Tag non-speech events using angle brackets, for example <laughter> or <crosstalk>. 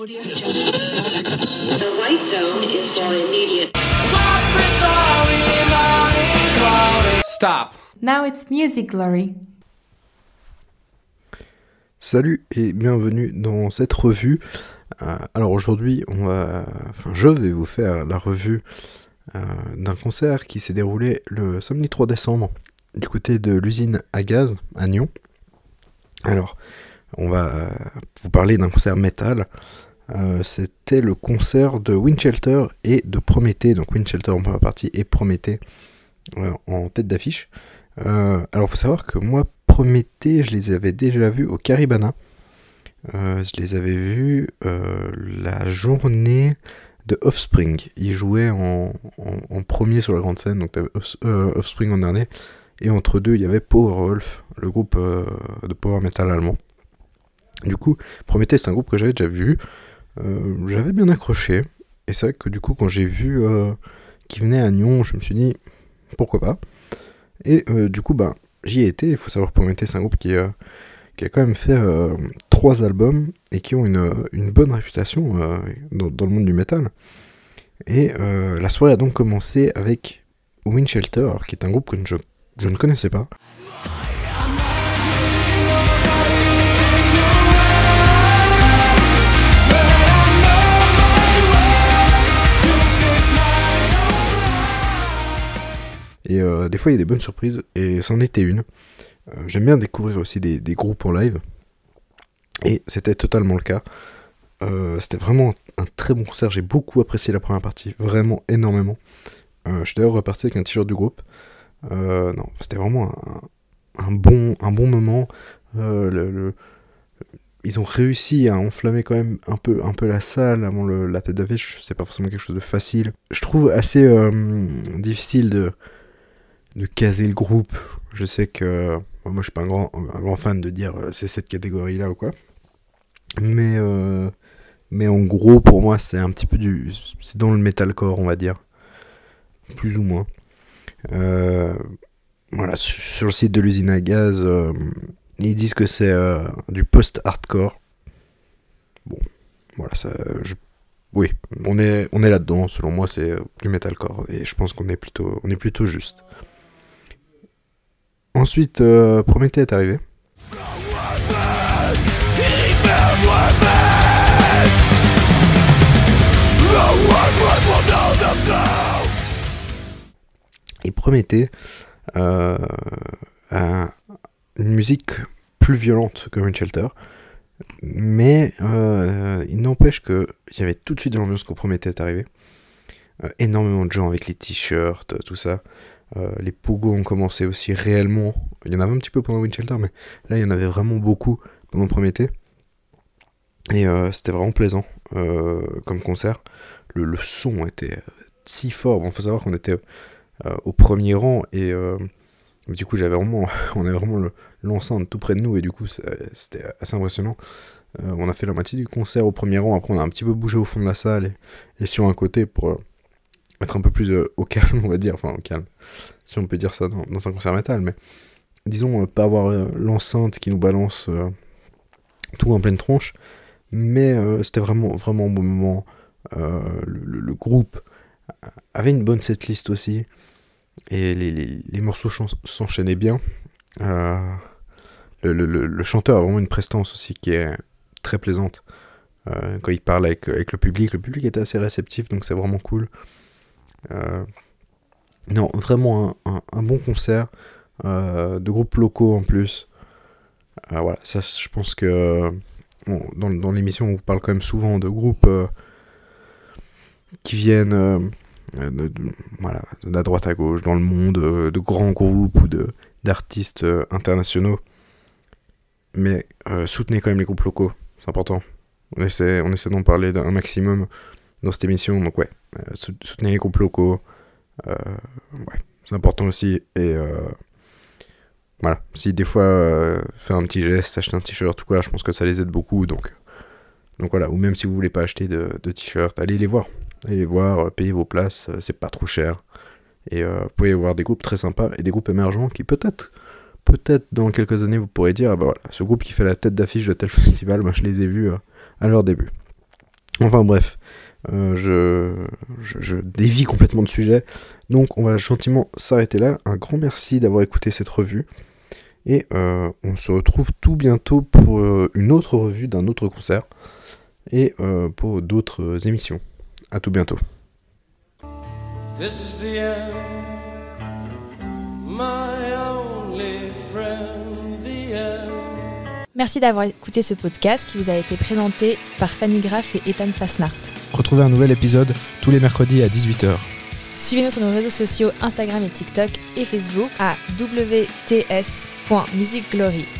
Audio <laughs> Jungle. The white zone is for immediate. Stop. Now it's Music Glory. Salut et bienvenue dans cette revue. Euh, alors aujourd'hui, on va, enfin, je vais vous faire la revue euh, d'un concert qui s'est déroulé le samedi 3 décembre du côté de l'usine à gaz à Nyon. Alors, on va euh, vous parler d'un concert métal. Euh, C'était le concert de Windshelter et de Prométhée. Donc Windshelter en première partie et Prométhée euh, en tête d'affiche. Euh, alors, faut savoir que moi, Prométhée, je les avais déjà vus au Caribana. Je les avais vus la journée de Offspring. Ils jouaient en, premier sur la grande scène, donc euh, Offspring en dernier. Et entre deux, il y avait Powerwolf, le groupe de power metal allemand. Du coup, Prométhée, c'est un groupe que j'avais déjà vu. Euh, j'avais bien accroché. Et c'est vrai que du coup, quand j'ai vu euh, qu'ils venaient à Nyon, je me suis dit, pourquoi pas. Et euh, du coup, ben, j'y ai été. Il faut savoir que Prométhée, c'est un groupe qui, euh, qui a quand même fait trois albums et qui ont une, bonne réputation dans, le monde du métal. Et la soirée a donc commencé avec Windshelter, qui est un groupe que je ne connaissais pas. Euh, des fois, il y a des bonnes surprises, et c'en était une. Euh, J'aime bien découvrir aussi des, groupes en live, et c'était totalement le cas. Euh, c'était vraiment un très bon concert, j'ai beaucoup apprécié la première partie, vraiment énormément. Je suis d'ailleurs reparti avec un t-shirt du groupe. Non, c'était vraiment un, bon, un bon moment. Ils ont réussi à enflammer quand même un peu, un peu la salle avant la tête d'affiche. C'est pas forcément quelque chose de facile. Je trouve assez difficile de, de caser le groupe. Je sais que moi je suis pas un grand, fan de dire euh, c'est cette catégorie là ou quoi. Mais, euh, mais en gros pour moi c'est un petit peu du. C'est dans le metalcore on va dire. Plus ou moins. Euh, voilà, sur, le site de l'usine à gaz, ils disent que c'est du post-hardcore. Bon, voilà, ça. oui, on est, là-dedans. Selon moi, c'est du metalcore. Et je pense qu'on est plutôt, on est plutôt juste. Ensuite, euh, est arrivé. Et Prométhée euh, une musique plus violente que Windshelter. Mais euh, il n'empêche qu'il y avait tout de suite de l'ambiance quand Prométhée est arrivé. Euh, énormément de gens avec les t-shirts, tout ça. Euh, les pogos ont commencé aussi réellement. Il y en avait un petit peu pendant Windshelter, mais là il y en avait vraiment beaucoup pendant Prométhée. Et euh, c'était vraiment plaisant euh, comme concert. Le, le son était si fort. Bon, faut savoir qu'on était au premier rang et du coup j'avais vraiment, <laughs> on avait vraiment le- l'enceinte tout près de nous et du coup c'était assez impressionnant. On a fait la moitié du concert au premier rang. Après on a un petit peu bougé au fond de la salle et sur un côté pour être un peu plus euh, au calme, <laughs> on va dire. Enfin au calme, si on peut dire ça dans, un concert métal, mais disons euh, pas avoir euh, l'enceinte qui nous balance tout en pleine tronche. Mais c'était vraiment, vraiment un bon moment. Le, groupe avait une bonne setlist aussi. Et les, morceaux s'enchaînaient bien. Le, chanteur a vraiment une prestance aussi qui est très plaisante. Quand il parle avec, avec le public, le public était assez réceptif, donc c'est vraiment cool. Euh, non, vraiment un, un- bon concert. euh, de groupes locaux en plus. Euh, voilà, ça je pense que dans, dans l'émission, on vous parle quand même souvent de groupes qui viennent de, voilà, de la droite à gauche, dans le monde, de grands groupes ou d'artistes internationaux. Mais soutenez quand même les groupes locaux, c'est important. On essaie, on essaie d'en parler d'un maximum dans cette émission, donc ouais, euh, sou- soutenez les groupes locaux. Euh, c'est important aussi. Et euh, voilà, si des fois faire un petit geste, acheter un t-shirt ou quoi, je pense que ça les aide beaucoup. Donc, donc voilà, ou même si vous voulez pas acheter de, t-shirt, allez les voir. Allez les voir, payez vos places, c'est pas trop cher. Et vous pouvez voir des groupes très sympas et des groupes émergents qui peut-être, peut-être dans quelques années, vous pourrez dire, ah bah voilà, ce groupe qui fait la tête d'affiche de tel <laughs> festival, moi je les ai vus à leur début. Enfin bref, euh, je, je, je dévie complètement de sujet. Donc on va gentiment s'arrêter là. Un grand merci d'avoir écouté cette revue. Et euh, on se retrouve tout bientôt pour euh, une autre revue d'un autre concert. Et euh, pour d'autres émissions. À tout bientôt. This is the end, my only friend, the end. Merci d'avoir écouté ce podcast qui vous a été présenté par Fanny Graff et Ethan Fasnart. Retrouvez un nouvel épisode tous les mercredis à 18h. Suivez-nous sur nos réseaux sociaux Instagram et TikTok et Facebook à wts.musicglory.